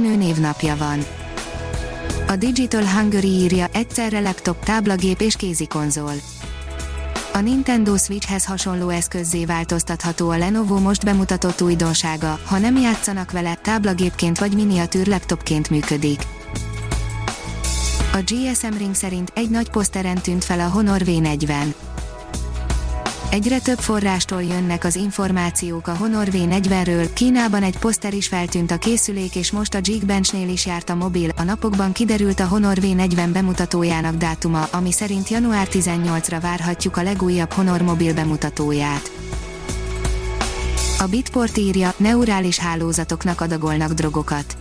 Ernő névnapja van. A Digital Hungary írja egyszerre laptop, táblagép és kézikonzol. A Nintendo Switchhez hasonló eszközzé változtatható a Lenovo most bemutatott újdonsága, ha nem játszanak vele, táblagépként vagy miniatűr laptopként működik. A GSM Ring szerint egy nagy poszteren tűnt fel a Honor V40. Egyre több forrástól jönnek az információk a Honor V40-ről, Kínában egy poszter is feltűnt a készülék és most a Geekbench-nél is járt a mobil, a napokban kiderült a Honor V40 bemutatójának dátuma, ami szerint január 18-ra várhatjuk a legújabb Honor mobil bemutatóját. A Bitport írja, neurális hálózatoknak adagolnak drogokat.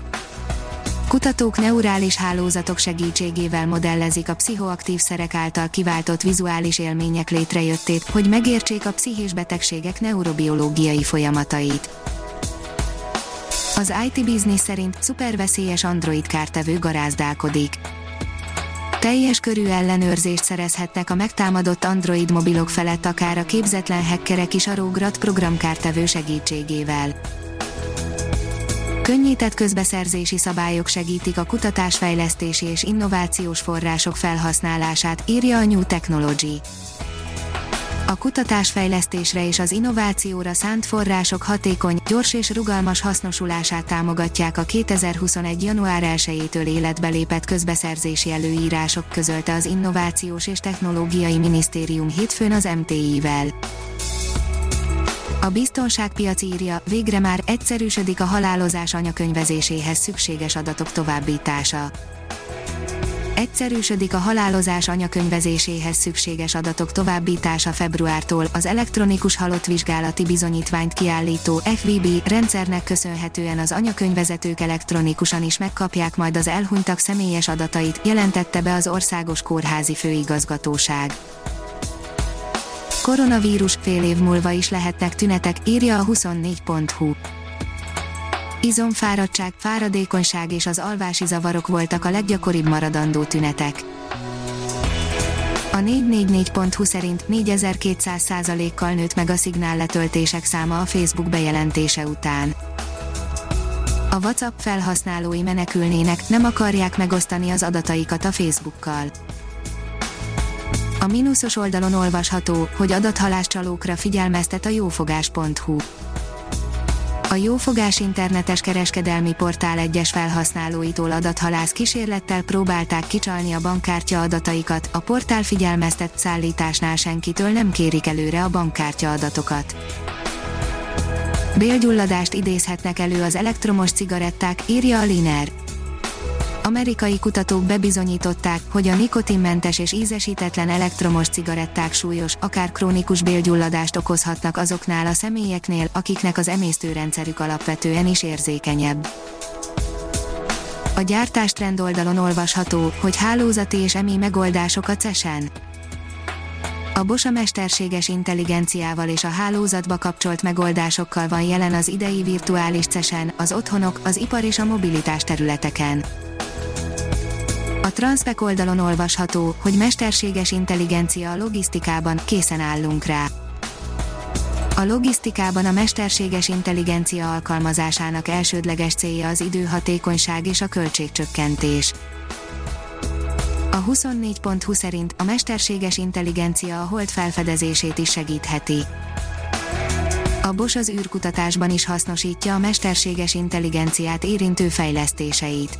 Kutatók neurális hálózatok segítségével modellezik a pszichoaktív szerek által kiváltott vizuális élmények létrejöttét, hogy megértsék a pszichés betegségek neurobiológiai folyamatait. Az IT Business szerint szuperveszélyes Android kártevő garázdálkodik. Teljes körű ellenőrzést szerezhetnek a megtámadott Android mobilok felett akár a képzetlen hackerek is a Rograt programkártevő segítségével Könnyített közbeszerzési szabályok segítik a kutatásfejlesztési és innovációs források felhasználását, írja a New Technology. A kutatásfejlesztésre és az innovációra szánt források hatékony, gyors és rugalmas hasznosulását támogatják a 2021. január 1-től életbe lépett közbeszerzési előírások közölte az Innovációs és Technológiai Minisztérium hétfőn az MTI-vel. A biztonságpiac írja, végre már egyszerűsödik a halálozás anyakönyvezéséhez szükséges adatok továbbítása. Egyszerűsödik a halálozás anyakönyvezéséhez szükséges adatok továbbítása februártól az elektronikus halott vizsgálati bizonyítványt kiállító FVB rendszernek köszönhetően az anyakönyvezetők elektronikusan is megkapják majd az elhunytak személyes adatait, jelentette be az Országos Kórházi Főigazgatóság. Koronavírus fél év múlva is lehetnek tünetek, írja a 24.hu. Izomfáradtság, fáradékonyság és az alvási zavarok voltak a leggyakoribb maradandó tünetek. A 444.hu szerint 4200% kal nőtt meg a szignál letöltések száma a Facebook bejelentése után. A WhatsApp felhasználói menekülnének, nem akarják megosztani az adataikat a Facebookkal. A mínuszos oldalon olvasható, hogy adathaláscsalókra figyelmeztet a jófogás.hu. A Jófogás internetes kereskedelmi portál egyes felhasználóitól adathalász kísérlettel próbálták kicsalni a bankkártya adataikat, a portál figyelmeztet szállításnál senkitől nem kérik előre a bankkártya adatokat. Bélgyulladást idézhetnek elő az elektromos cigaretták, írja a Liner amerikai kutatók bebizonyították, hogy a nikotinmentes és ízesítetlen elektromos cigaretták súlyos, akár krónikus bélgyulladást okozhatnak azoknál a személyeknél, akiknek az emésztőrendszerük alapvetően is érzékenyebb. A gyártástrend oldalon olvasható, hogy hálózati és emi megoldások a CESEN. A Bosa mesterséges intelligenciával és a hálózatba kapcsolt megoldásokkal van jelen az idei virtuális CESEN, az otthonok, az ipar és a mobilitás területeken. A Transpec oldalon olvasható, hogy mesterséges intelligencia a logisztikában, készen állunk rá. A logisztikában a mesterséges intelligencia alkalmazásának elsődleges célja az időhatékonyság és a költségcsökkentés. A 24.20 szerint a mesterséges intelligencia a hold felfedezését is segítheti. A Bosch az űrkutatásban is hasznosítja a mesterséges intelligenciát érintő fejlesztéseit.